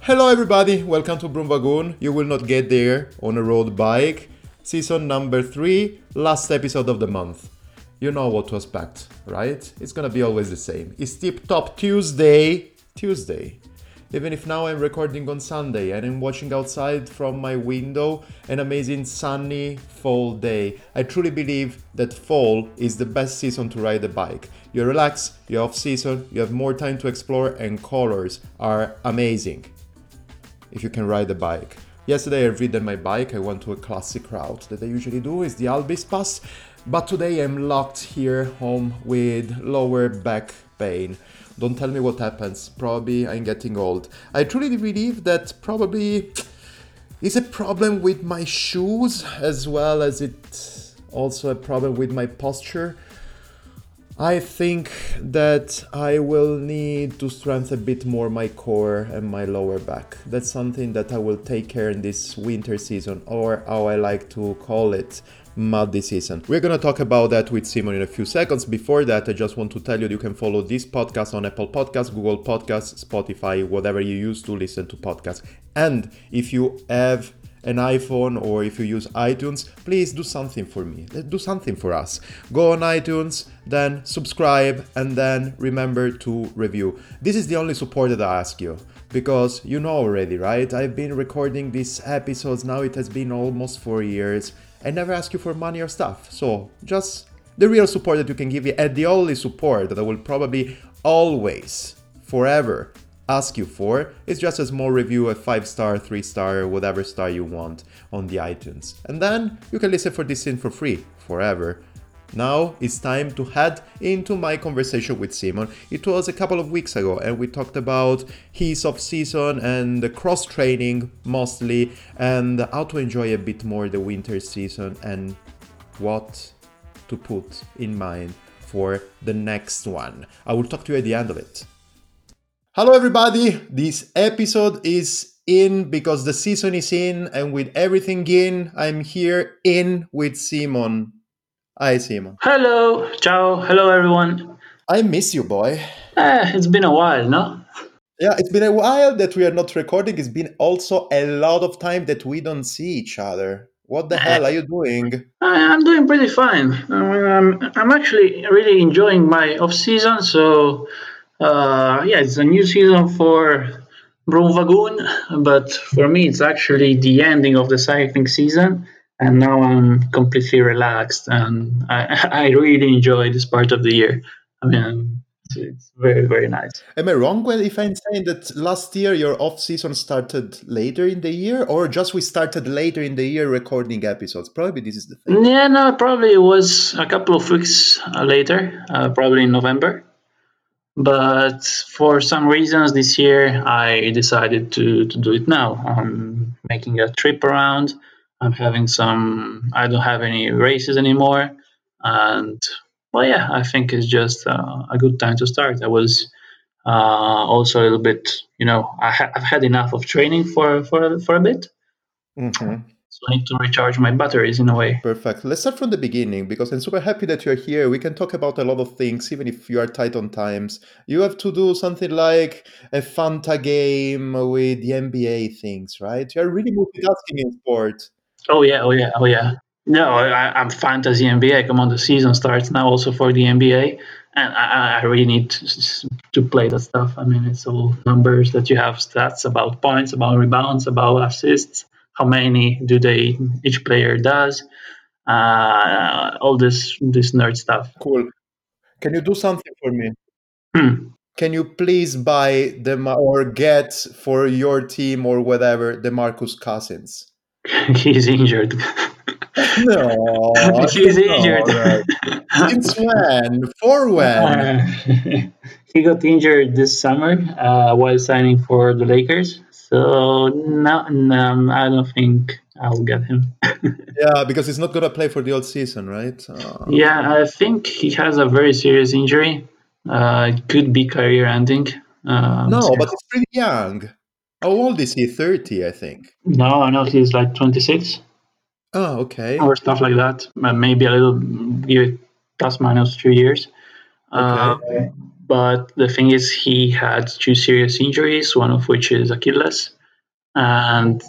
Hello, everybody. Welcome to Broomwagon. You will not get there on a road bike. Season number three, last episode of the month. You know what to expect, right? It's gonna be always the same. It's Tip Top Tuesday. Tuesday. Even if now I'm recording on Sunday and I'm watching outside from my window an amazing sunny fall day. I truly believe that fall is the best season to ride a bike. You relax, you're off season, you have more time to explore, and colors are amazing if you can ride a bike. Yesterday I ridden my bike, I went to a classic route that I usually do is the Albis Pass, but today I'm locked here home with lower back pain. Don't tell me what happens, probably I'm getting old. I truly believe that probably is a problem with my shoes as well as it also a problem with my posture. I think that I will need to strengthen a bit more my core and my lower back. That's something that I will take care in this winter season, or how I like to call it, muddy season. We're gonna talk about that with Simon in a few seconds. Before that, I just want to tell you you can follow this podcast on Apple Podcasts, Google Podcasts, Spotify, whatever you use to listen to podcasts. And if you have an iPhone or if you use iTunes, please do something for me. Do something for us. Go on iTunes, then subscribe, and then remember to review. This is the only support that I ask you because you know already, right? I've been recording these episodes now, it has been almost four years. I never ask you for money or stuff. So just the real support that you can give me, and the only support that I will probably always, forever ask you for is just a small review, a five star, three star, whatever star you want on the iTunes. And then you can listen for this in for free forever. Now it's time to head into my conversation with Simon. It was a couple of weeks ago, and we talked about his off season and the cross training mostly, and how to enjoy a bit more the winter season and what to put in mind for the next one. I will talk to you at the end of it. Hello, everybody. This episode is in because the season is in, and with everything in, I'm here in with Simon. Hi, Simon. Hello, ciao, hello everyone. I miss you, boy. Eh, it's been a while, no? Yeah, it's been a while that we are not recording. It's been also a lot of time that we don't see each other. What the hell are you doing? I, I'm doing pretty fine. I mean, I'm, I'm actually really enjoying my off season, so uh, yeah, it's a new season for Broomwagon, but for me, it's actually the ending of the cycling season, and now I'm completely relaxed, and I, I really enjoy this part of the year. I mean, it's, it's very, very nice. Am I wrong if I'm saying that last year your off season started later in the year, or just we started later in the year recording episodes? Probably this is the thing. Yeah, no, probably it was a couple of weeks later, uh, probably in November. But for some reasons this year, I decided to, to do it now. I'm making a trip around. I'm having some, I don't have any races anymore. And well, yeah, I think it's just uh, a good time to start. I was uh, also a little bit, you know, I ha- I've had enough of training for, for, for a bit. Mhm. So I need to recharge my batteries in a way. Perfect. Let's start from the beginning because I'm super happy that you're here. We can talk about a lot of things, even if you are tight on times. You have to do something like a Fanta game with the NBA things, right? You're really multitasking in sport. Oh yeah, oh yeah, oh yeah. No, I, I'm fantasy NBA. Come on, the season starts now also for the NBA, and I, I really need to, to play that stuff. I mean, it's all numbers that you have stats about points, about rebounds, about assists. How many do they each player does? Uh, all this this nerd stuff. Cool. Can you do something for me? Hmm. Can you please buy the Ma- or get for your team or whatever DeMarcus Cousins? He's injured. No, He's injured. right. Since when? For when? he got injured this summer uh, while signing for the Lakers. So no, no, I don't think I'll get him. Yeah, because he's not gonna play for the whole season, right? Uh, yeah, I think he has a very serious injury. Uh, it could be career ending. Um, no, so- but he's pretty young. How old is he? Thirty, I think. no, no, he's like 26 Oh, okay. or stuff like that. Uh, Maybe a little, give it plus minus two years. Uh, Okay. but the thing is, he had two serious injuries, one of which is Achilles. And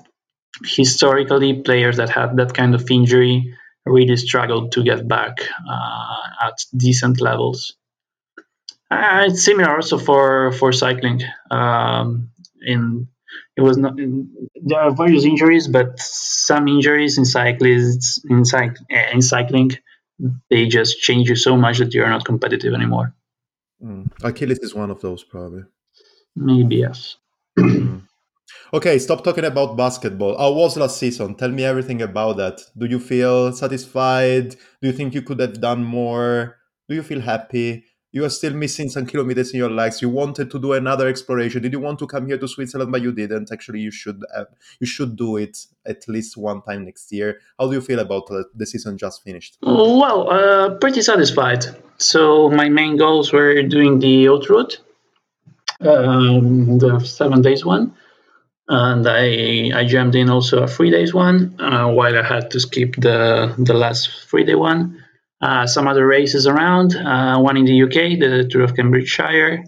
historically, players that had that kind of injury really struggled to get back uh, at decent levels. Uh, it's similar also for for cycling. Um, in it was not there are various injuries, but some injuries in cyclists in, cyc, in cycling they just change you so much that you're not competitive anymore. Mm. Achilles is one of those, probably. Maybe yes. Mm. Okay, stop talking about basketball. How was last season? Tell me everything about that. Do you feel satisfied? Do you think you could have done more? Do you feel happy? You are still missing some kilometers in your legs. You wanted to do another exploration. Did you want to come here to Switzerland, but you didn't? Actually, you should have, you should do it at least one time next year. How do you feel about the season just finished? Well, uh, pretty satisfied. So my main goals were doing the haute route, um, the seven days one and I I jammed in also a three days one uh, while I had to skip the the last three day one. Uh, some other races around, uh, one in the UK, the Tour of Cambridgeshire,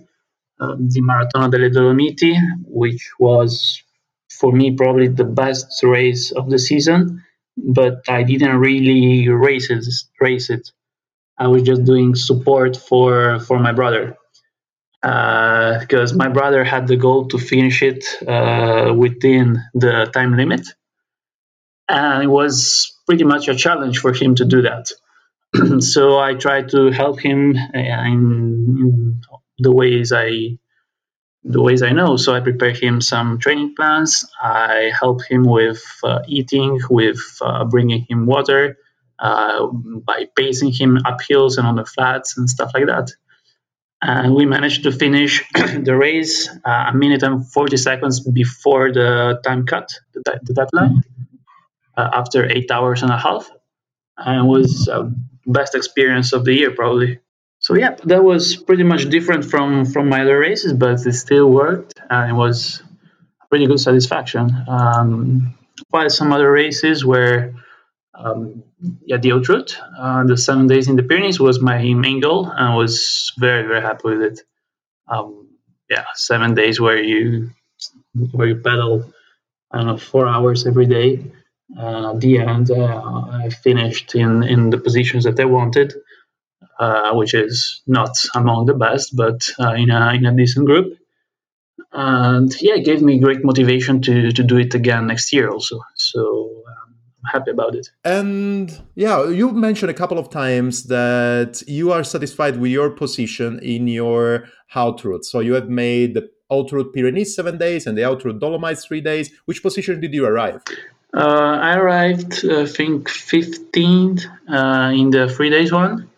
uh, the Maratona delle Dolomiti, which was for me probably the best race of the season, but I didn't really race it. Race it. I was just doing support for for my brother because uh, my brother had the goal to finish it uh, within the time limit. And it was pretty much a challenge for him to do that. so I try to help him uh, in, the ways I the ways I know. So I prepare him some training plans. I help him with uh, eating, with uh, bringing him water, uh, by pacing him up hills and on the flats and stuff like that and we managed to finish the race uh, a minute and 40 seconds before the time cut, the, the deadline, uh, after eight hours and a half. And it was uh, best experience of the year, probably. So yeah, that was pretty much different from from my other races, but it still worked, and it was pretty good satisfaction. Um, while some other races where um, yeah, the haute route, uh, the seven days in the Pyrenees was my main goal, and I was very very happy with it. Um, yeah, seven days where you where you pedal, I don't know, four hours every day. Uh, the end, uh, I finished in in the positions that I wanted, uh, which is not among the best, but uh, in a in a decent group. And yeah, it gave me great motivation to to do it again next year also. So um, I'm happy about it. And yeah, you mentioned a couple of times that you are satisfied with your position in your haute route. So you have made the haute route Pyrenees seven days and the haute route Dolomites three days. Which position did you arrive? Uh, I arrived, I think, 15th uh, in the three days one,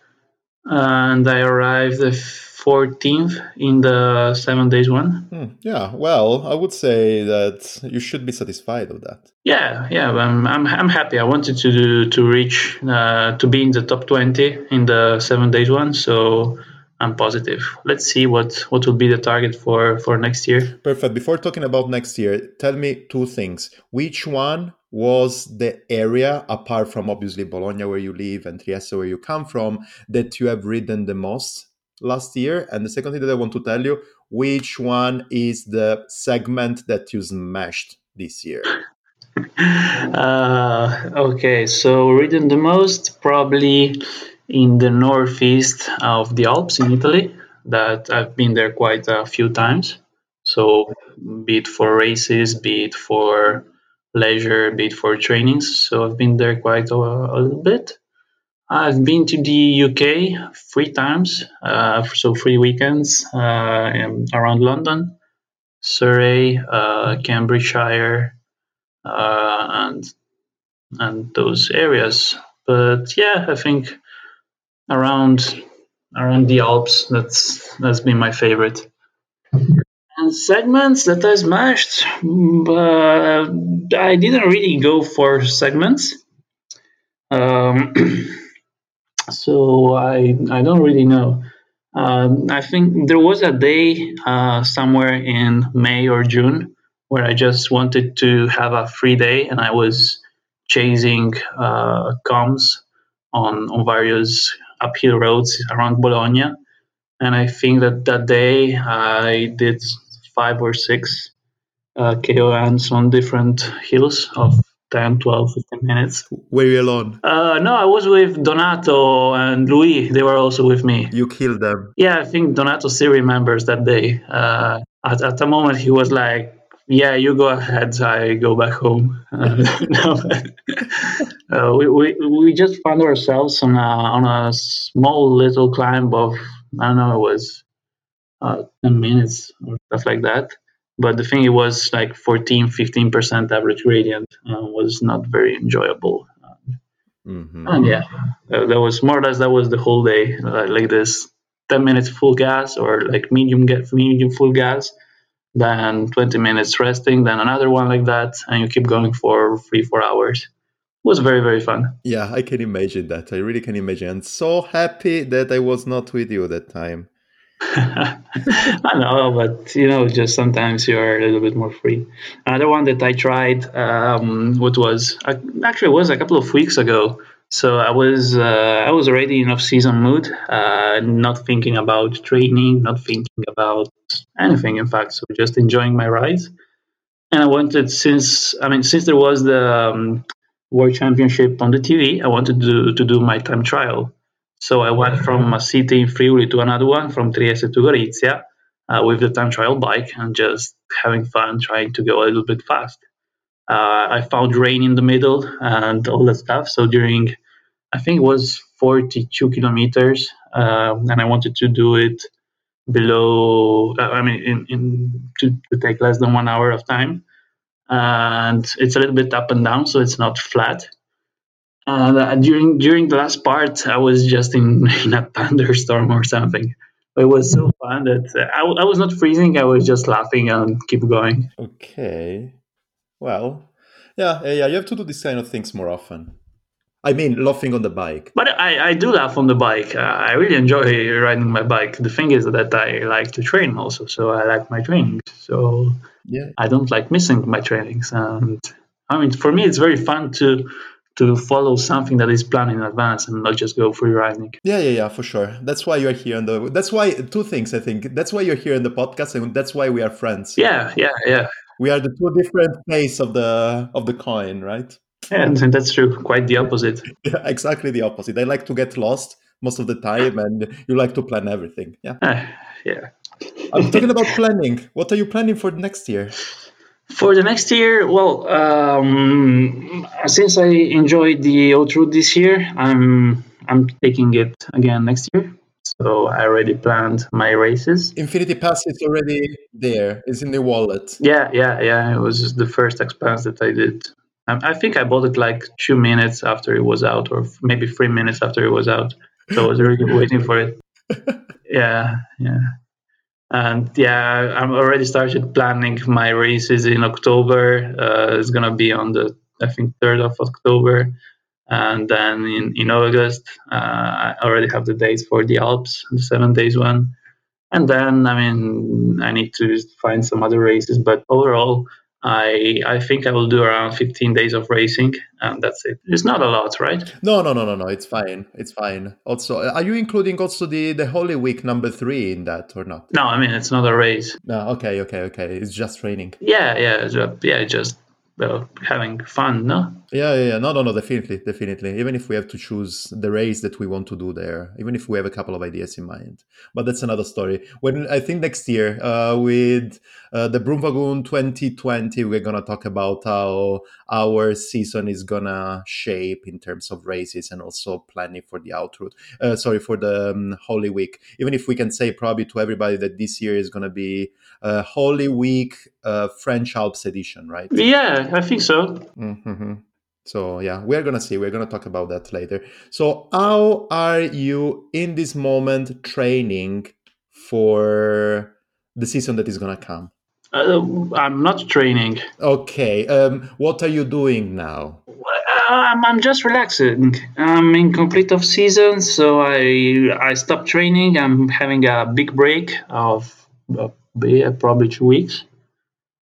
and I arrived the 14th in the seven days one. Hmm, yeah, well, I would say that you should be satisfied with that. Yeah, yeah, I'm, I'm, I'm happy. I wanted to do, to reach uh, to be in the top 20 in the seven days one, so I'm positive. Let's see what what will be the target for for next year. Perfect. Before talking about next year, tell me two things. Which one was the area apart from obviously Bologna where you live and Trieste where you come from that you have ridden the most last year? And the second thing that I want to tell you, which one is the segment that you smashed this year? Uh, okay, so ridden the most probably in the northeast of the Alps in Italy. That I've been there quite a few times. So, be it for races, be it for leisure, be it for trainings. So, I've been there quite a, a little bit. I've been to the UK three times, uh, so three weekends uh, around London, Surrey, uh, Cambridgeshire, uh, and and those areas. But yeah, I think around around the Alps, that's that's been my favorite. Segments that I smashed, but I didn't really go for segments. Um, So I I don't really know. Um, I think there was a day uh, somewhere in May or June where I just wanted to have a free day, and I was chasing uh, KOMs on on various uphill roads around Bologna. and I think that that day I did five or six uh, KOMs on different hills of 10, 12, 15 minutes. Were you alone? Uh, no, I was with Donato and Louis. They were also with me. You killed them. Yeah, I think Donato still remembers that day. Uh, at, at the moment, he was like, yeah, you go ahead. I go back home. Uh, no, uh, we, we, we just found ourselves on a, on a small little climb of, I don't know, it was uh, 10 minutes or stuff like that. But the thing it was like 14, 15% average gradient uh, was not very enjoyable. hmm And yeah, uh, that was more or less that was the whole day. Uh, like this 10 minutes full gas or like medium get medium full gas, then 20 minutes resting, then another one like that, and you keep going for three, four hours. It was very, very fun. Yeah, I can imagine that. I really can imagine. I'm so happy that I was not with you that time. I know, but you know, just sometimes you're a little bit more free. Another one that I tried, um, what was actually it was a couple of weeks ago. So I was uh, I was already in off-season mood, uh, not thinking about training, not thinking about anything. In fact, so just enjoying my rides. And I wanted since I mean since there was the um, World Championship on the TV, I wanted to to do my time trial. So I went from a city in Friuli to another one, from Trieste to Gorizia, uh, with the time trial bike and just having fun, trying to go a little bit fast. Uh, I found rain in the middle and all that stuff. So during, I think it was 42 kilometers, um, and I wanted to do it below, uh, I mean, in, in to, to take less than one hour of time. And it's a little bit up and down, so it's not flat. And uh, during during the last part, I was just in, in a thunderstorm or something. It was so fun that I, I was not freezing. I was just laughing and keep going. Okay. Well, yeah, yeah, yeah. You have to do these kind of things more often. I mean, laughing on the bike. But I, I do laugh on the bike. Uh, I really enjoy riding my bike. The thing is that I like to train also, so I like my trainings. So Yeah. I don't like missing my trainings. And I mean, for me, it's very fun to to follow something that is planned in advance and not just go free riding. Yeah, yeah, yeah, for sure. That's why you're here. On the that's why two things I think. That's why you're here in the podcast, and that's why we are friends. Yeah, yeah, yeah. We are the two different face of the of the coin, right? And, and that's true. Quite the opposite. Yeah, exactly the opposite. I like to get lost most of the time, and you like to plan everything. Yeah. Ah, yeah. I'm talking about planning. What are you planning for next year? For the next year, well, um, since I enjoyed the Haute Route this year, I'm I'm taking it again next year. So I already planned my races. Infinity Pass is already there. It's in the wallet. Yeah, yeah, yeah. It was the first expense that I did. I, I think I bought it like two minutes after it was out, or maybe three minutes after it was out. So I was really waiting for it. Yeah, yeah. And yeah, I'm already started planning my races in October. Uh, it's gonna be on the I think third of October, and then in in August uh, I already have the dates for the Alps, the seven days one, and then I mean I need to find some other races. But overall, I I think I will do around 15 days of racing, and that's it. It's not a lot, right? No, no, no, no, no. It's fine. It's fine. Also, are you including also the the Holy Week number three in that or not? No, I mean it's not a race. No. Okay. Okay. Okay. It's just training. Yeah, yeah, yeah. Just well, having fun, no? Yeah, yeah, yeah. No, no, no. Definitely, definitely. Even if we have to choose the race that we want to do there, even if we have a couple of ideas in mind, but that's another story. When I think next year, uh, with uh, the Broomwagon 2020, we're gonna talk about how our season is gonna shape in terms of races and also planning for the haute route. Uh, sorry for the um, Holy Week. Even if we can say probably to everybody that this year is gonna be uh, Holy Week uh, French Alps edition, right? Yeah, I think so. hmm So yeah, we're gonna see. We're gonna talk about that later. So how are you in this moment training for the season that is gonna come? Uh, I'm not training. Okay. Um, what are you doing now? I'm, I'm just relaxing. I'm in complete off season, so I I stopped training. I'm having a big break of uh, probably two weeks.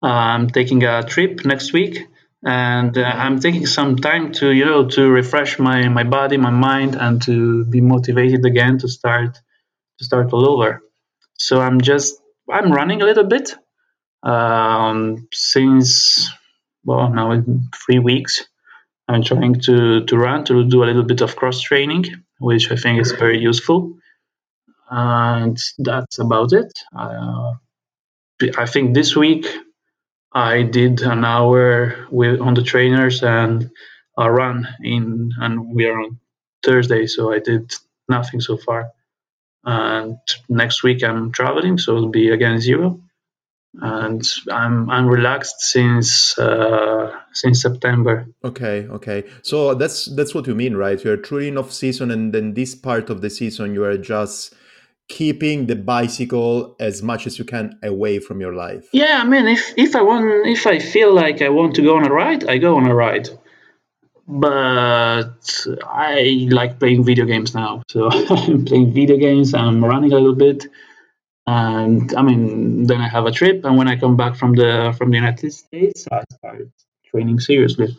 I'm taking a trip next week, and uh, I'm taking some time to you know to refresh my my body, my mind, and to be motivated again to start to start all over. So I'm just I'm running a little bit um, since well now in three weeks. I'm trying to to run to do a little bit of cross training, which I think is very useful. And that's about it. Uh, I think this week I did an hour with on the trainers and a run in, and we are on Thursday, so I did nothing so far. And next week I'm traveling, so it'll be again zero. And I'm I'm relaxed since uh, since September. Okay, okay. So that's that's what you mean, right? You're truly in off season, and then this part of the season you are just keeping the bicycle as much as you can away from your life. Yeah, I mean, if if I want, if I feel like I want to go on a ride, I go on a ride but I like playing video games now. So I'm playing video games. I'm running a little bit, and I mean, then I have a trip. And when I come back from the from the United States, I start training seriously.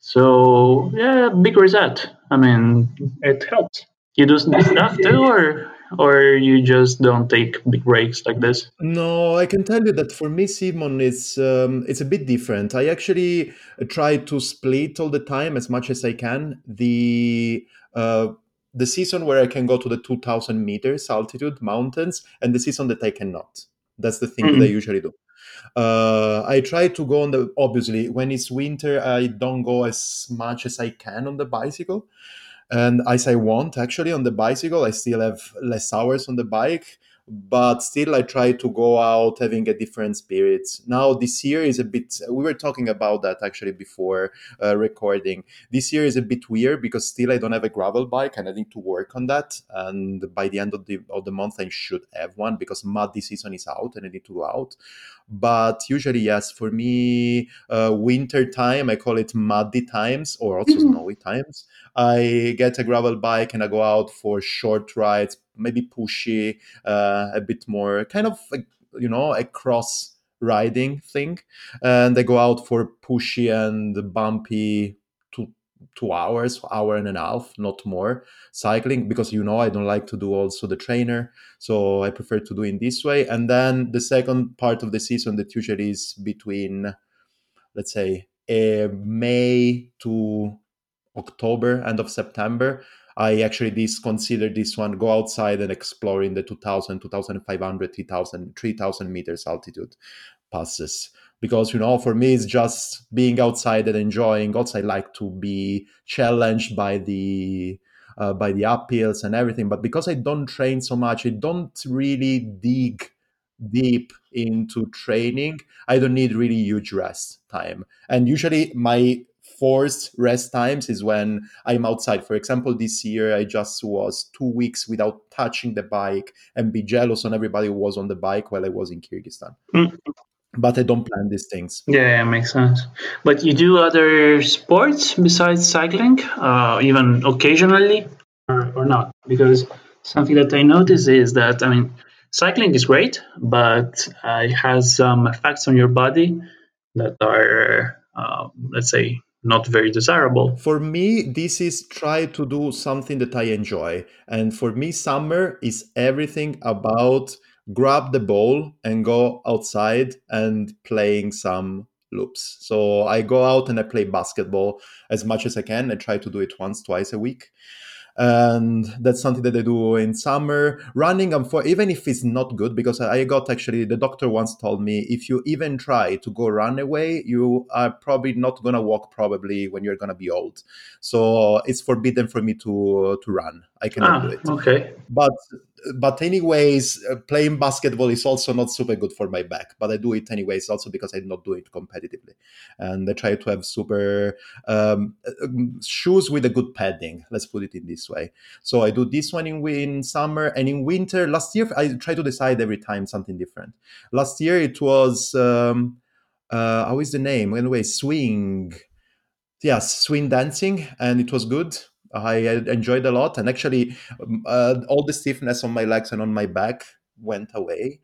So yeah, big reset. I mean, it helps. You do stuff too, or or you just don't take big breaks like this? No, I can tell you that for me, Simon, it's um, it's a bit different. I actually try to split all the time as much as I can. The uh, the season where I can go to the 2000 meters altitude mountains and the season that I cannot. That's the thing mm-hmm. that I usually do. Uh, I try to go on the obviously when it's winter, I don't go as much as I can on the bicycle and as I want actually on the bicycle, I still have less hours on the bike, but still I try to go out having a different spirit. Now this year is a bit. We were talking about that actually before uh, recording. This year is a bit weird because still I don't have a gravel bike and I need to work on that. And by the end of the of the month, I should have one because muddy season is out and I need to go out. But usually, yes, for me, uh, winter time I call it muddy times or also snowy times. I get a gravel bike and I go out for short rides, maybe pushy, uh, a bit more kind of like, you know a cross riding thing, and I go out for pushy and bumpy two two hours, hour and a half, not more cycling because you know I don't like to do also the trainer, so I prefer to do in this way. And then the second part of the season that usually is between, let's say, uh, May to October, end of September, I actually this consider this one go outside and explore in the 2000, 2500, 3000, 3000 meters altitude passes. Because, you know, for me, it's just being outside and enjoying. Also, I like to be challenged by the uh, by the uphills and everything. But because I don't train so much, I don't really dig deep into training. I don't need really huge rest time. And usually, my forced rest times is when I'm outside. For example, this year I just was two weeks without touching the bike and be jealous on everybody who was on the bike while I was in Kyrgyzstan. Mm. But I don't plan these things. Yeah, makes sense. But you do other sports besides cycling, uh, even occasionally, or, or not? Because something that I notice is that I mean, cycling is great, but uh, it has some effects on your body that are, uh, let's say, not very desirable. For me, this is try to do something that I enjoy. And for me, summer is everything about grab the ball and go outside and playing some loops. So I go out and I play basketball as much as I can. I try to do it once, twice a week and that's something that I do in summer. Running, I'm for even if it's not good because I got actually the doctor once told me if you even try to go run away, you are probably not gonna walk probably when you're gonna be old. So it's forbidden for me to to run. I cannot ah, do it. Okay, but but anyways, uh, playing basketball is also not super good for my back. But I do it anyways, also because I do not do it competitively, and I try to have super um, um, shoes with a good padding. Let's put it in this way. So I do this one in, in summer and in winter. Last year I try to decide every time something different. Last year it was um, uh, how is the name? Anyway, swing. Yes, swing dancing, and it was good I enjoyed a lot, and actually, um, uh, all the stiffness on my legs and on my back went away.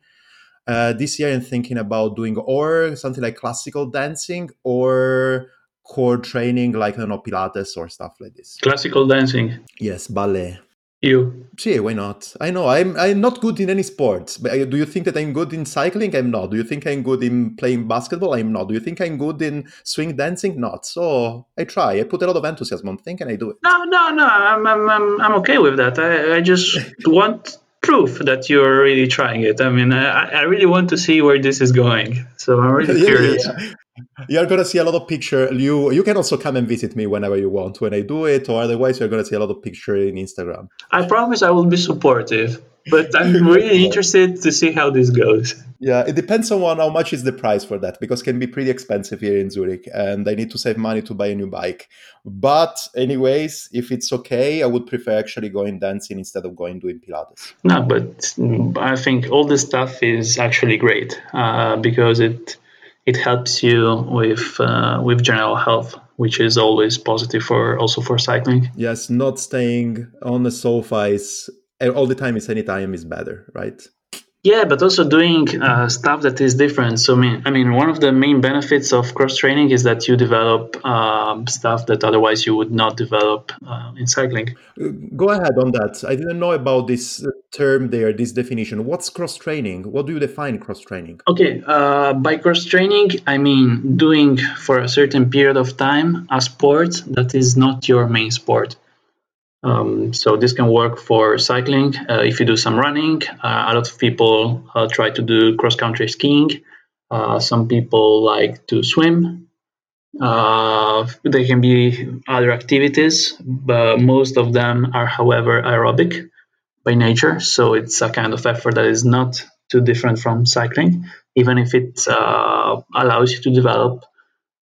Uh, this year, I'm thinking about doing or something like classical dancing or core training, like you know, Pilates or stuff like this. Classical dancing. Yes, ballet. You. See, why not? I know I'm I'm not good in any sports, but uh, do you think that I'm good in cycling? I'm not. Do you think I'm good in playing basketball? I'm not. Do you think I'm good in swing dancing? Not. So I try. I put a lot of enthusiasm on thing, and I do it. No, no, no. I'm I'm I'm, I'm okay with that. I, I just want proof that you're really trying it. I mean, I, I really want to see where this is going. So I'm really Yeah, curious. yeah. You're gonna see a lot of picture. You you can also come and visit me whenever you want when I do it, or otherwise you're gonna see a lot of picture in Instagram. I promise I will be supportive, but I'm really interested to see how this goes. Yeah, it depends on how much is the price for that because it can be pretty expensive here in Zurich, and I need to save money to buy a new bike. But anyways, if it's okay, I would prefer actually going dancing instead of going doing Pilates. No, but I think all this stuff is actually great uh, because it it helps you with uh, with general health, which is always positive for also for cycling. Yes, not staying on the sofa is all the time is anytime is better, right? Yeah, but also doing uh, stuff that is different. So, I mean, I mean, one of the main benefits of cross training is that you develop um, stuff that otherwise you would not develop uh, in cycling. Uh, Go ahead on that. I didn't know about this term there, this definition. What's cross training? What do you define cross training? Okay, uh, by cross training, I mean doing for a certain period of time a sport that is not your main sport. Um, so this can work for cycling. Uh, if you do some running, uh, a lot of people uh, try to do cross country skiing. Uh, some people like to swim. Uh, there can be other activities, but most of them are, however, aerobic by nature. So it's a kind of effort that is not too different from cycling, even if it uh, allows you to develop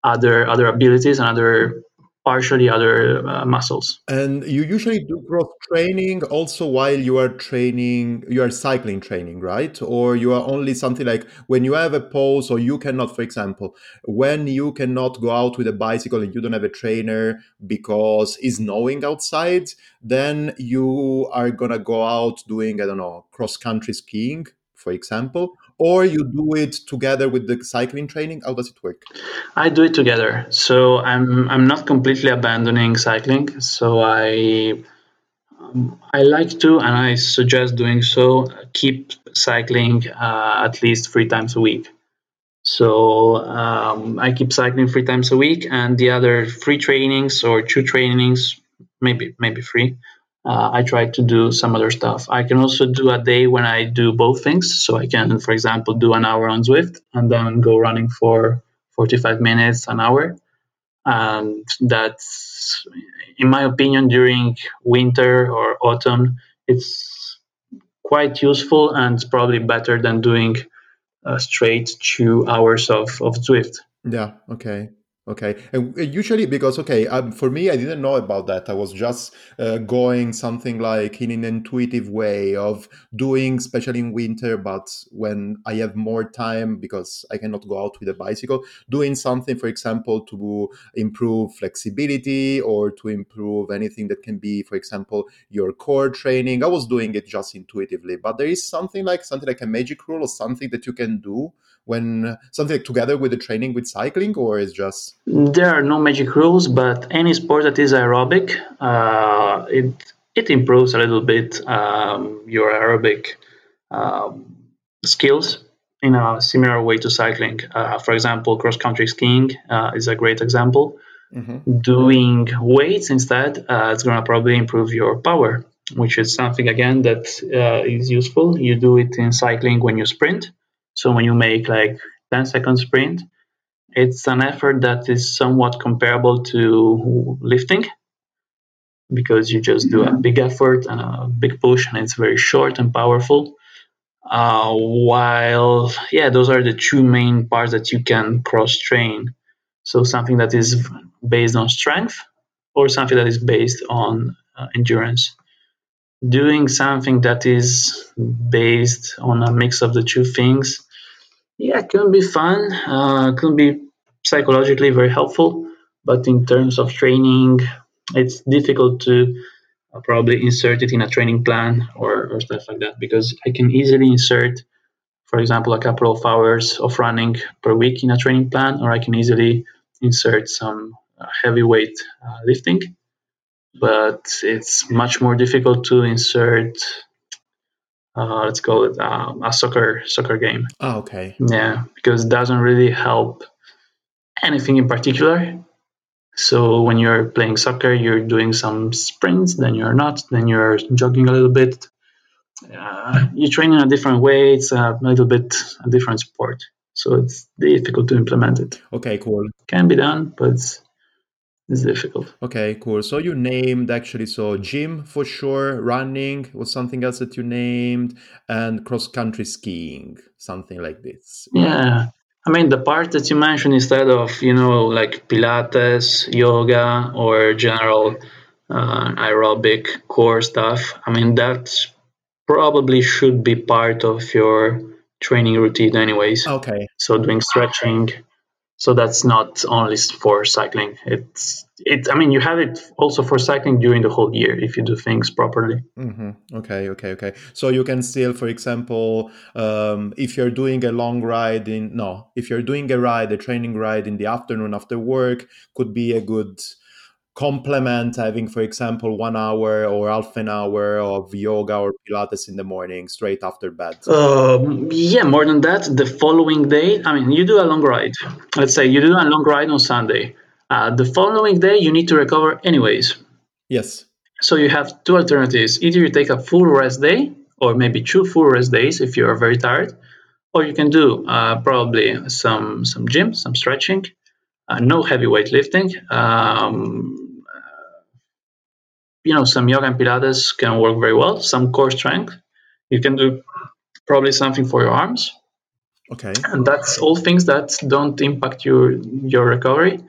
other other abilities and other partially other uh, muscles. And you usually do cross training also while you are training, you are cycling training, right? Or you are only something like when you have a pause or you cannot, for example, when you cannot go out with a bicycle and you don't have a trainer because it's snowing outside, then you are gonna go out doing, I don't know, cross country skiing, for example, or you do it together with the cycling training. How does it work? I do it together. So I'm I'm not completely abandoning cycling. So I um, I like to, and I suggest doing so. Keep cycling uh, at least three times a week. So um, I keep cycling three times a week, and the other three trainings or two trainings, maybe maybe three. Uh, I try to do some other stuff. I can also do a day when I do both things. So I can, for example, do an hour on Zwift and then go running for 45 minutes, an hour. And that's, in my opinion, during winter or autumn, it's quite useful and it's probably better than doing uh, straight two hours of, of Zwift. Yeah, okay. Okay, and usually because okay, um, for me, I didn't know about that. I was just uh, going something like in an intuitive way of doing, especially in winter. But when I have more time because I cannot go out with a bicycle, doing something, for example, to improve flexibility or to improve anything that can be, for example, your core training. I was doing it just intuitively, but there is something like something like a magic rule or something that you can do when something like together with the training with cycling, or is just there are no magic rules, but any sport that is aerobic, uh, it it improves a little bit um, your aerobic um, skills in a similar way to cycling. Uh, for example, cross country skiing uh, is a great example. Mhm. Doing weights instead, uh, it's going to probably improve your power, which is something again that uh, is useful. You do it in cycling when you sprint. So when you make like 10 second sprint, it's an effort that is somewhat comparable to lifting because you just do a big effort and a big push and it's very short and powerful. Uh, while yeah those are the two main parts that you can cross train so something that is based on strength or something that is based on uh, endurance. Doing something that is based on a mix of the two things yeah it can be fun uh, can be psychologically very helpful but in terms of training it's difficult to uh, probably insert it in a training plan or, or stuff like that because i can easily insert for example a couple of hours of running per week in a training plan or i can easily insert some uh, heavyweight uh, lifting but it's much more difficult to insert. Uh, let's call it uh, a soccer soccer game. Ah, okay. Yeah, because it doesn't really help anything in particular. So when you're playing soccer, you're doing some sprints, then you're not, then you're jogging a little bit. Uh, you train in a different way. It's a little bit a different sport, so it's difficult to implement it. Okay, cool. Can be done, but it's, it's difficult. Okay, cool. So you named actually so gym for sure, running was something else that you named, and cross country skiing, something like this. Yeah, I mean, the part that you mentioned instead of, you know, like Pilates, yoga, or general uh, aerobic core stuff, I mean, that probably should be part of your training routine, anyways. Okay. So, doing stretching. So, that's not only for cycling. It's, it, I mean, you have it also for cycling during the whole year if you do things properly. hmm Okay, okay, okay. So you can still, for example, um, if you're doing a long ride in no, if you're doing a ride, a training ride in the afternoon after work, could be a good complement having, for example, one hour or half an hour of yoga or Pilates in the morning straight after bed. Um, yeah, more than that, the following day, I mean, you do a long ride. Let's say you do a long ride on Sunday. Uh, the following day, you need to recover anyways. Yes. So you have two alternatives. Either you take a full rest day, or maybe two full rest days if you are very tired, or you can do uh, probably some some gym, some stretching, uh, no heavy weight lifting. Um, you know, some yoga and Pilates can work very well. Some core strength. You can do probably something for your arms, Okay. and that's all things that don't impact your your recovery.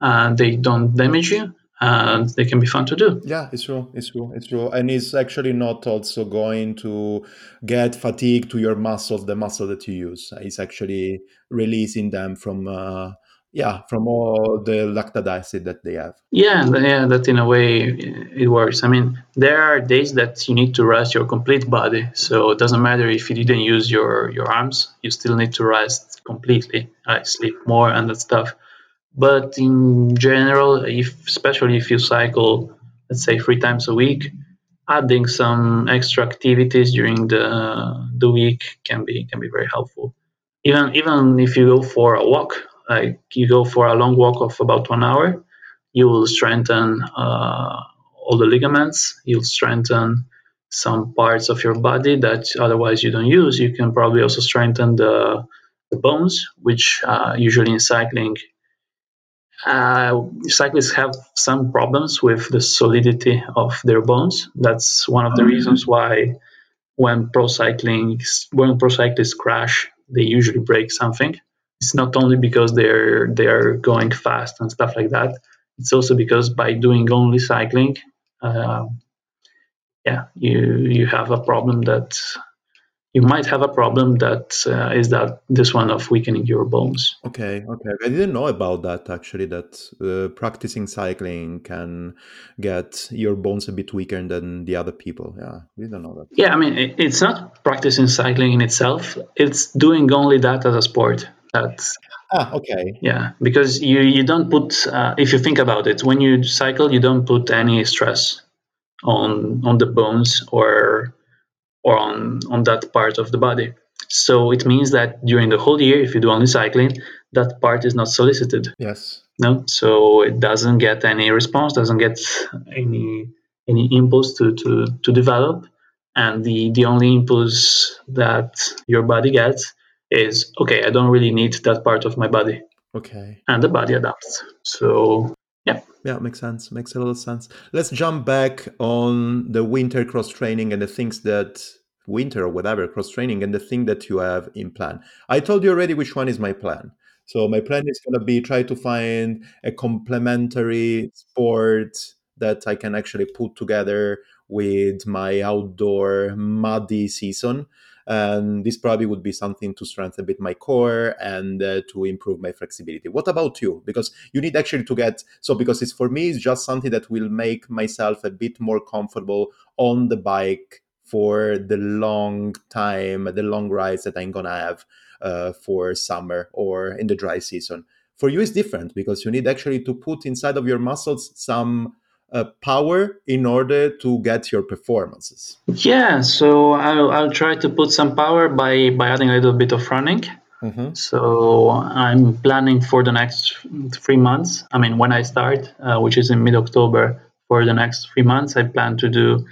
Uh, they don't damage you, and they can be fun to do. Yeah, it's true. It's true. It's true. And it's actually not also going to get fatigue to your muscles, the muscle that you use. It's actually releasing them from, uh, yeah, from all the lactic acid that they have. Yeah, yeah, that in a way it works. I mean, there are days that you need to rest your complete body, so it doesn't matter if you didn't use your your arms, you still need to rest completely, like sleep more and that stuff. But in general, if especially if you cycle, let's say three times a week, adding some extra activities during the the week can be can be very helpful. Even even if you go for a walk, like you go for a long walk of about one hour, you will strengthen uh, all the ligaments. You'll strengthen some parts of your body that otherwise you don't use. You can probably also strengthen the, the bones, which uh, usually in cycling, uh, cyclists have some problems with the solidity of their bones. That's one of the reasons why when pro cycling when pro cyclists crash, they usually break something. It's not only because they're they're going fast and stuff like that. It's also because by doing only cycling, uh, yeah, you you have a problem that you might have a problem that uh, is that this one of weakening your bones. Okay, okay. I didn't know about that actually, that uh, practicing cycling can get your bones a bit weaker than the other people. Yeah, we don't know that. Yeah, I mean, it, it's not practicing cycling in itself. It's doing only that as a sport. That's Ah, okay. yeah, because you you don't put uh, if you think about it, when you cycle, you don't put any stress on on the bones or or on on that part of the body. So it means that during the whole year, if you do only cycling, that part is not solicited. Yes. No, so it doesn't get any response, doesn't get any any impulse to to to develop, and the the only impulse that your body gets is okay. I don't really need that part of my body, Okay. and the body adapts. So yeah, Yeah, makes sense. Makes a lot of sense. Let's jump back on the winter cross training and the things that winter or whatever cross training and the thing that you have in plan. I told you already which one is my plan. So my plan is going to be try to find a complementary sport that I can actually put together with my outdoor muddy season. And this probably would be something to strengthen a bit my core and uh, to improve my flexibility. What about you? Because you need actually to get so because it's for me it's just something that will make myself a bit more comfortable on the bike for the long time, the long rides that I'm gonna have uh, for summer or in the dry season. For you, it's different because you need actually to put inside of your muscles some uh, power in order to get your performances? Yeah, so I'll, I'll try to put some power by, by adding a little bit of running. Mhm. So I'm planning for the next three months. I mean, when I start, uh, which is in mid October, for the next three months, I plan to do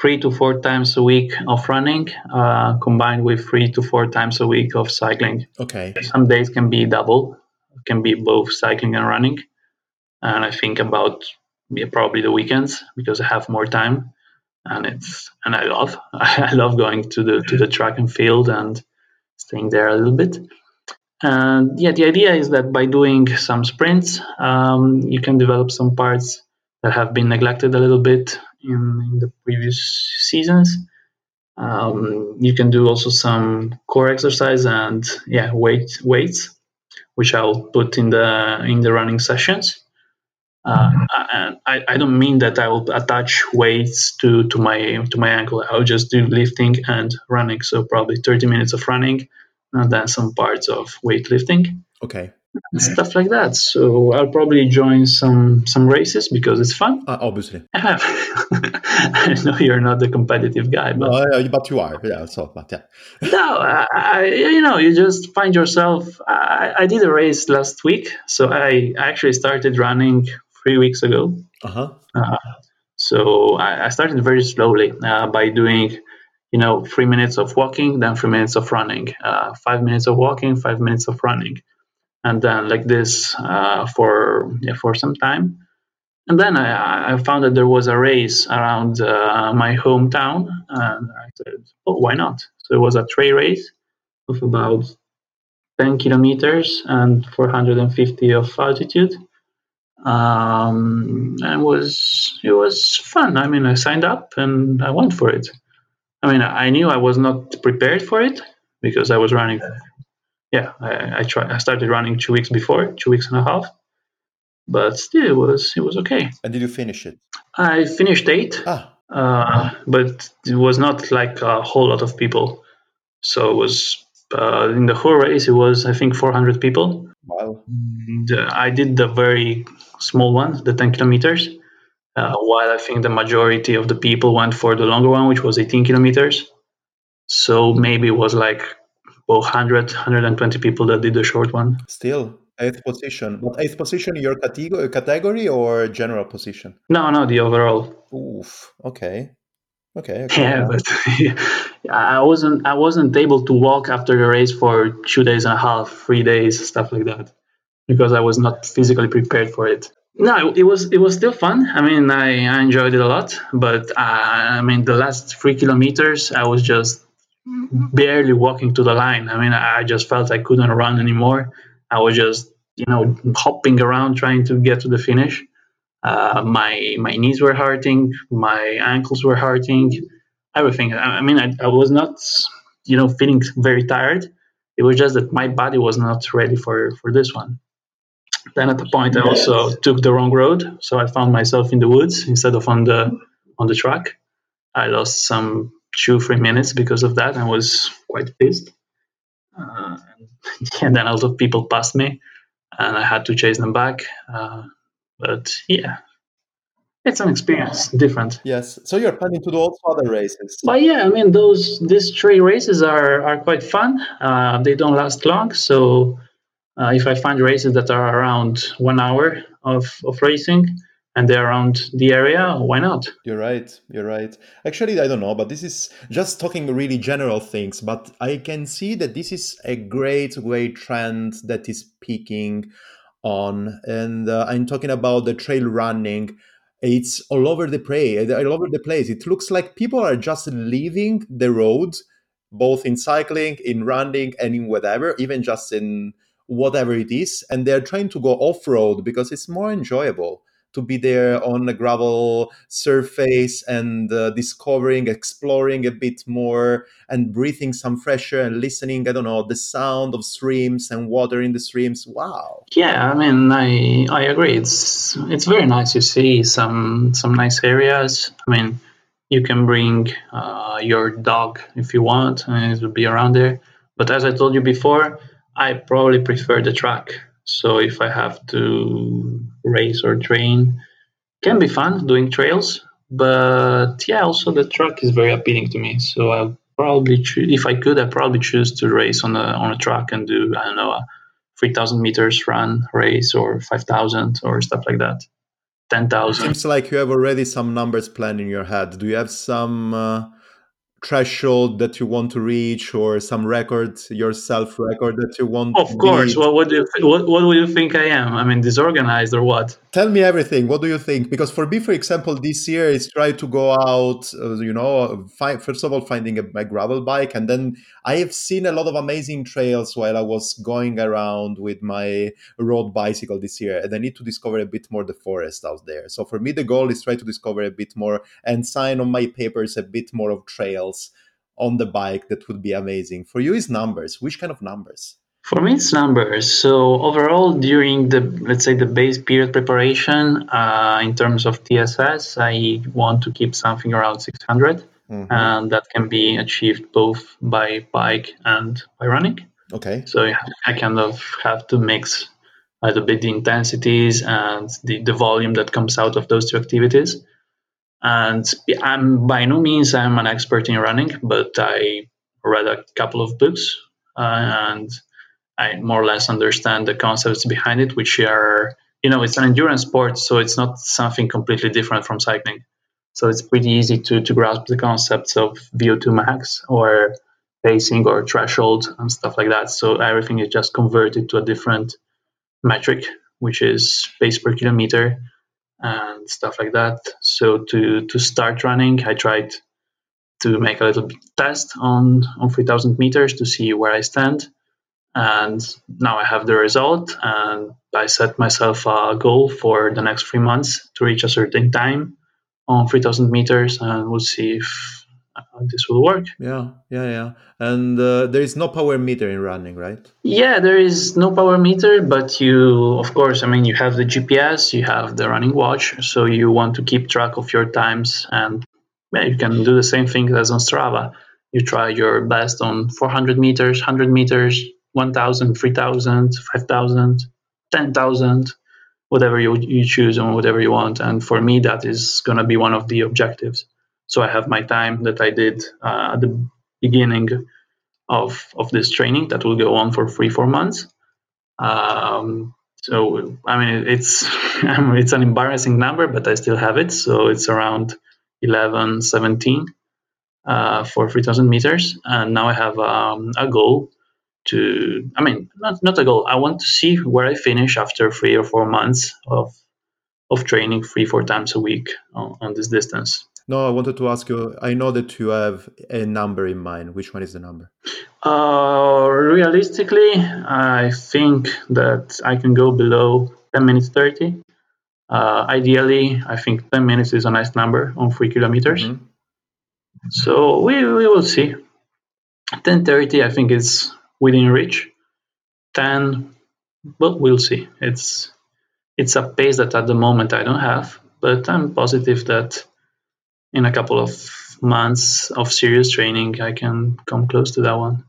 three to four times a week of running, uh, combined with three to four times a week of cycling. Okay. Some days can be double, can be both cycling and running. And I think about yeah, probably the weekends because I have more time, and it's and I love I love going to the to the track and field and staying there a little bit. And yeah, the idea is that by doing some sprints, um, you can develop some parts that have been neglected a little bit in, in the previous seasons. Um, you can do also some core exercise and yeah, weight weights, which I'll put in the in the running sessions. Uh, and I, I don't mean that I will attach weights to, to my to my ankle. I'll just do lifting and running. So probably 30 minutes of running, and then some parts of weightlifting Okay. stuff like that. So I'll probably join some some races because it's fun. Uh, obviously. I know you're not a competitive guy, but No, uh, but you are. Yeah. So, but yeah. no, I, I, you know, you just find yourself. I, I did a race last week, so I actually started running three weeks ago. Uh huh. Uh, so I, I started very slowly uh, by doing, you know, three minutes of walking, then three minutes of running, uh, five minutes of walking, five minutes of running, and then like this uh, for yeah, for some time. And then I, I found that there was a race around uh, my hometown, and I said, "Oh, why not?" So it was a trail race of about 10 kilometers and 450 of altitude um, and it was it was fun. I mean, I signed up and I went for it. I mean, I knew I was not prepared for it because I was running. Yeah, I, I tried. I started running two weeks before, two weeks and a half, but still, it was it was okay. And did you finish it? I finished eight, Ah. uh, but it was not like a whole lot of people. So it was uh, in the whole race. It was I think 400 people. Wow. The, I did the very small one, the 10 kilometers, uh, while I think the majority of the people went for the longer one, which was 18 kilometers. So maybe it was like well, 100, 120 people that did the short one. Still eighth position, but eighth position in your category, category or general position? No, no, the overall. Oof. Okay. Okay. okay. Yeah, but I wasn't I wasn't able to walk after the race for two days and a half, three days, stuff like that, because I was not physically prepared for it. No, it was it was still fun. I mean, I, I enjoyed it a lot, but uh, I mean, the last three kilometers, I was just barely walking to the line. I mean, I just felt I couldn't run anymore. I was just you know hopping around trying to get to the finish. Uh, my my knees were hurting, my ankles were hurting, everything. I, I mean, I, I was not, you know, feeling very tired. It was just that my body was not ready for for this one. Then at the point, I also took the wrong road, so I found myself in the woods instead of on the on the track. I lost some two three minutes because of that. I was quite pissed. Uh, and then a lot of people passed me, and I had to chase them back. Uh, but yeah, it's an experience, different. Yes. So you're planning to do also other races. But yeah, I mean those these three races are are quite fun. Uh, they don't last long, so uh, if I find races that are around one hour of of racing and they're around the area, why not? You're right. You're right. Actually, I don't know, but this is just talking really general things. But I can see that this is a great, great trend that is peaking on. And uh, I'm talking about the trail running. It's all over the place. All over the place. It looks like people are just leaving the road, both in cycling, in running, and in whatever, even just in whatever it is, and they're trying to go off road because it's more enjoyable to be there on a gravel surface and uh, discovering, exploring a bit more, and breathing some fresh air and listening. I don't know the sound of streams and water in the streams. Wow. Yeah, I mean, I I agree. It's it's very nice to see some some nice areas. I mean, you can bring uh, your dog if you want, and it will be around there. But as I told you before, I probably prefer the track. So if I have to race or train, can be fun doing trails, but yeah, also the track is very appealing to me. So I probably choose, if I could, I probably choose to race on a on a track and do I don't know a three thousand meters run race or five thousand or stuff like that. Ten thousand. Seems like you have already some numbers planned in your head. Do you have some? Uh threshold that you want to reach or some record yourself record that you want of course. well, what do you th- what, what do you think i am? I mean disorganized or what? Tell me everything. What do you think? Because for me for example this year is try to go out uh, you know find, first of all finding a, a, gravel bike and then i have seen a lot of amazing trails while i was going around with my road bicycle this year and i need to discover a bit more the forest out there. So for me the goal is try to discover a bit more and sign on my papers a bit more of trails on the bike that would be amazing. For you is numbers. Which kind of numbers? For me it's numbers. So overall during the let's say the base period preparation uh, in terms of tss i want to keep something around 600 mm-hmm. and that can be achieved both by bike and by running. Okay. So i kind of have to mix a little bit the intensities and the, the volume that comes out of those two activities and I'm by no means I'm an expert in running, but I read a couple of books uh, and I more or less understand the concepts behind it, which are you know it's an endurance sport, so it's not something completely different from cycling. So it's pretty easy to to grasp the concepts of VO2 max or pacing or threshold and stuff like that. So everything is just converted to a different metric, which is pace per kilometer and stuff like that. So to to start running, I tried to make a little test on on 3000 meters to see where I stand. And now I have the result, and I set myself a goal for the next three months to reach a certain time on 3000 meters, and we'll see if this will work. Yeah, yeah, yeah. And uh, there is no power meter in running, right? Yeah, there is no power meter, but you, of course, I mean, you have the GPS, you have the running watch, so you want to keep track of your times, and yeah, you can do the same thing as on Strava. You try your best on 400 meters, 100 meters, 1,000, 3,000, 5,000, 10,000, whatever you, you choose and whatever you want. And for me, that is going to be one of the objectives. So I have my time that I did uh, at the beginning of of this training that will go on for three four months. Um, so I mean it's it's an embarrassing number, but I still have it. So it's around 11, 17 uh, for 3,000 meters, and now I have um, a goal to. I mean, not not a goal. I want to see where I finish after three or four months of of training three four times a week on, on this distance. No, I wanted to ask you. I know that you have a number in mind. Which one is the number? Uh, realistically, I think that I can go below 10 minutes 30. Uh, ideally, I think 10 minutes is a nice number on three kilometers. Mm-hmm. So we, we will see. 10:30, I think it's within reach. 10, but we'll see. It's it's a pace that at the moment I don't have, but I'm positive that in a couple of months of serious training, I can come close to that one.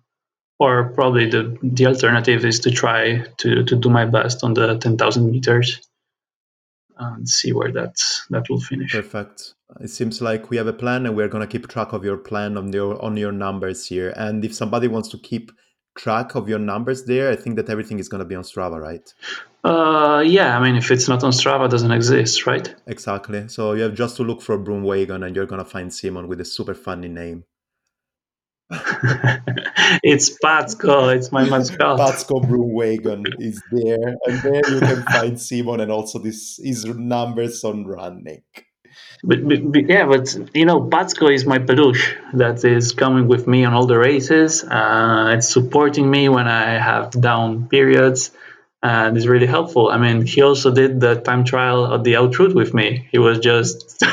Or probably the the alternative is to try to to do my best on the ten thousand meters and see where that that will finish. Perfect. It seems like we have a plan, and we're gonna keep track of your plan on your on your numbers here. And if somebody wants to keep track of your numbers there, I think that everything is gonna be on Strava, right? Uh, yeah, I mean, if it's not on Strava, it doesn't exist, right? Exactly. So you have just to look for Broomwagon and you're going to find Simon with a super funny name. it's Patsko, it's my mascot. Patsko Broomwagon is there. And there you can find Simon and also this his numbers on running. But, but, yeah, but you know, Patsko is my peluche that is coming with me on all the races. Uh, it's supporting me when I have down periods and it's really helpful. I mean, he also did the time trial of the out with me. He was just,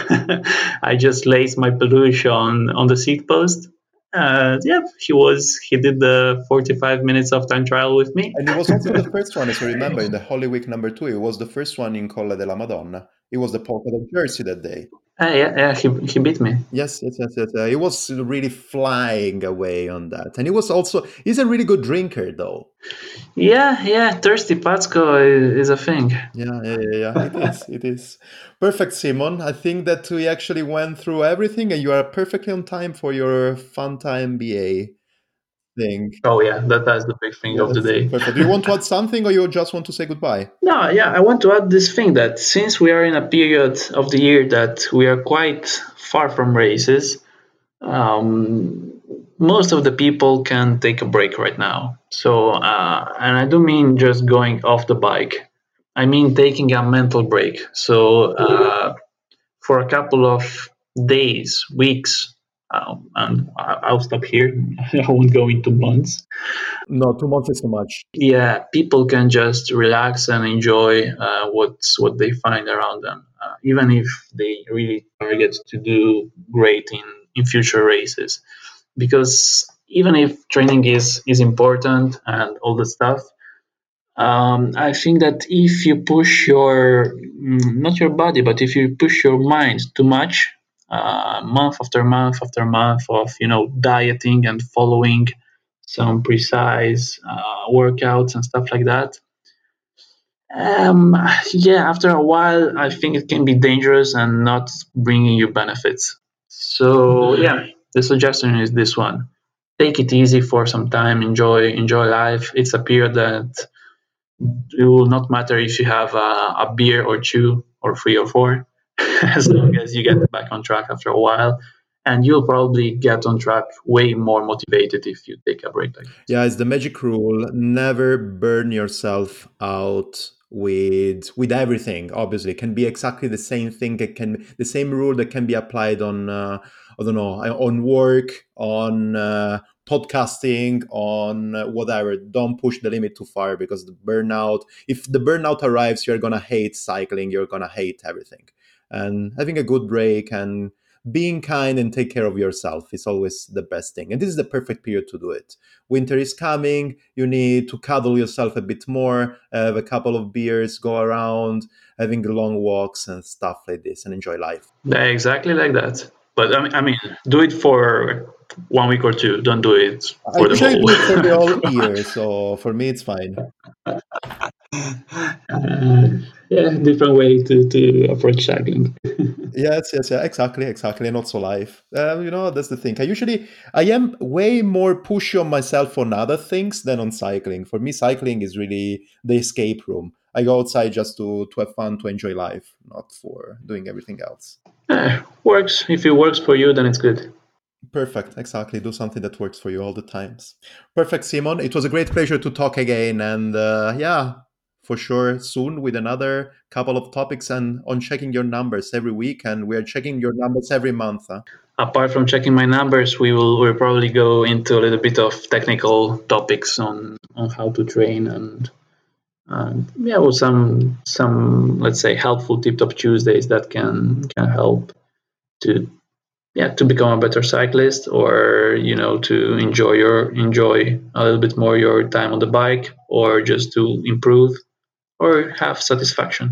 I just laced my peluche on on the seat post. Uh, yeah, he was. He did the 45 minutes of time trial with me. And it was also the first one, as you remember, in the Holy Week number two. It was the first one in Colle della Madonna. It was the polka dot jersey that day. Uh, yeah, yeah, he, he beat me. Yes, yes, yes, yes. Uh, he was really flying away on that, and he was also he's a really good drinker, though. Yeah, yeah, thirsty Patsko is, is a thing. Yeah, yeah, yeah, yeah. it is, it is. Perfect, Simon. I think that we actually went through everything, and you are perfectly on time for your fun time NBA thing. Oh yeah, that that's the big thing of the day. Perfect. Do you want to add something, or you just want to say goodbye? No, yeah, I want to add this thing that since we are in a period of the year that we are quite far from races, um, most of the people can take a break right now. So, uh, and I don't mean just going off the bike. I mean taking a mental break. So, uh, for a couple of days, weeks, um, and I'll stop here. I won't go into months. No, two months is too much. Yeah, people can just relax and enjoy uh, what's what they find around them, uh, even if they really target to do great in in future races, because even if training is is important and all the stuff. Um, I think that if you push your mm, not your body, but if you push your mind too much, uh, month after month after month of you know dieting and following some precise uh, workouts and stuff like that. Um, yeah, after a while, I think it can be dangerous and not bringing you benefits. So yeah, the suggestion is this one: take it easy for some time, enjoy enjoy life. It's a period that it will not matter if you have a, a beer or two or three or four as long as you get back on track after a while and you'll probably get on track way more motivated if you take a break like. Yeah, it's the magic rule. Never burn yourself out with with everything. Obviously, it can be exactly the same thing. It can the same rule that can be applied on uh, I don't know on work, on uh, podcasting, on uh, whatever. Don't push the limit too far because the burnout. If the burnout arrives, you're gonna hate cycling. You're gonna hate everything and having a good break and being kind and take care of yourself is always the best thing. And this is the perfect period to do it. Winter is coming. You need to cuddle yourself a bit more, have a couple of beers, go around, having long walks and stuff like this, and enjoy life. Yeah, exactly like that. But I mean, I mean, do it for one week or two. Don't do it for I the whole. to do it for the whole year, so for me it's fine. Uh, yeah, different way to, to approach cycling. Yes, yes, yeah, exactly, exactly. Not so live. Um, you know, that's the thing. I usually, I am way more pushy on myself on other things than on cycling. For me, cycling is really the escape room. I go outside just to to have fun, to enjoy life, not for doing everything else. Eh, works. If it works for you, then it's good. Perfect, exactly. Do something that works for you all the times. Perfect, Simon. It was a great pleasure to talk again, and uh, yeah, for sure soon with another couple of topics and on checking your numbers every week and we're checking your numbers every month huh? Apart from checking my numbers, we will we'll probably go into a little bit of technical topics on on how to train and yeah, with some some let's say helpful tip top Tuesdays that can can help to yeah to become a better cyclist or you know to enjoy your enjoy a little bit more your time on the bike or just to improve or have satisfaction.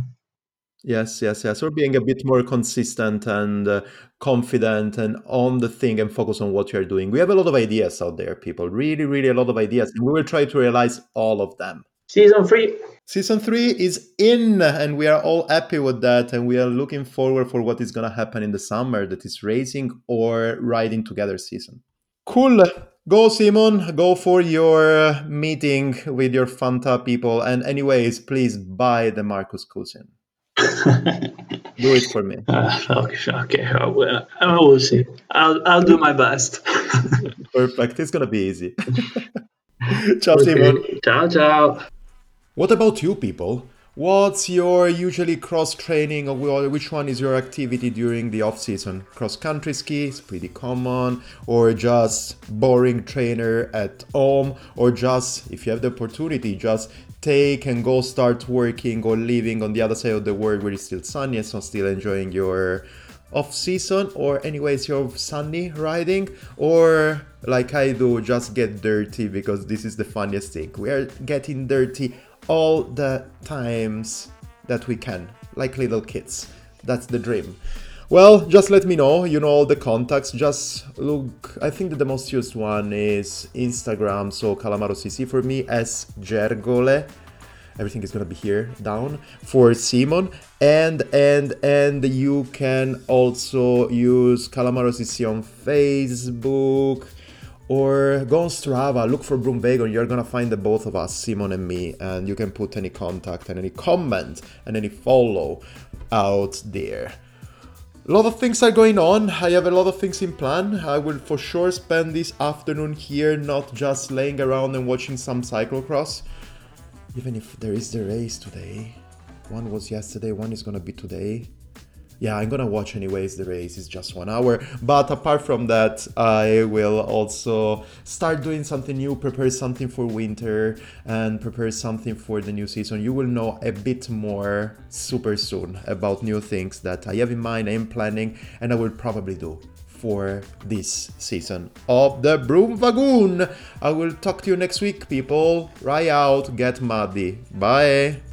yes yes yes or being a bit more consistent and uh, confident and on the thing and focus on what you're doing we have a lot of ideas out there people really really a lot of ideas and we will try to realize all of them Season three. Season three is in, and we are all happy with that. And we are looking forward for what is going to happen in the summer that is racing or riding together season. Cool. Go, Simon. Go for your meeting with your Fanta people. And, anyways, please buy DeMarcus Cousin. Do it for me. Uh, okay, okay. I will, I will see. I'll, I'll do my best. Perfect. It's going to be easy. Ciao, Simon. Ciao, ciao. What about you, people? What's your usually cross training or which one is your activity during the off season? Cross country ski is pretty common, or just boring trainer at home, or just if you have the opportunity, just take and go start working or living on the other side of the world where it's still sunny and so still enjoying your off season or anyways your sunny riding or like I do just get dirty because this is the funniest thing. We are getting dirty all the times that we can, like little kids. that's the dream. Well, just let me know. You know all the contacts. Just look. I think that the most used one is Instagram. So Calamaro CC for me as Gergole. Everything is gonna be here down for Simon. And and and you can also use Calamaro CC on Facebook or go on Strava, look for Broomwagon. You're gonna find the both of us, Simon and me, and you can put any contact and any comment and any follow out there. A lot of things are going on. I have a lot of things in plan. I will for sure spend this afternoon here, not just laying around and watching some cyclocross. Even if there is the race today. One was yesterday, one is gonna be today yeah, I'm gonna watch anyways. The race is just one hour. But apart from that, I will also start doing something new, prepare something for winter, and prepare something for the new season. You will know a bit more super soon about new things that I have in mind, I'm planning, and I will probably do for this season of the Broom Wagon. I will talk to you next week, people. Ride out, get muddy. Bye.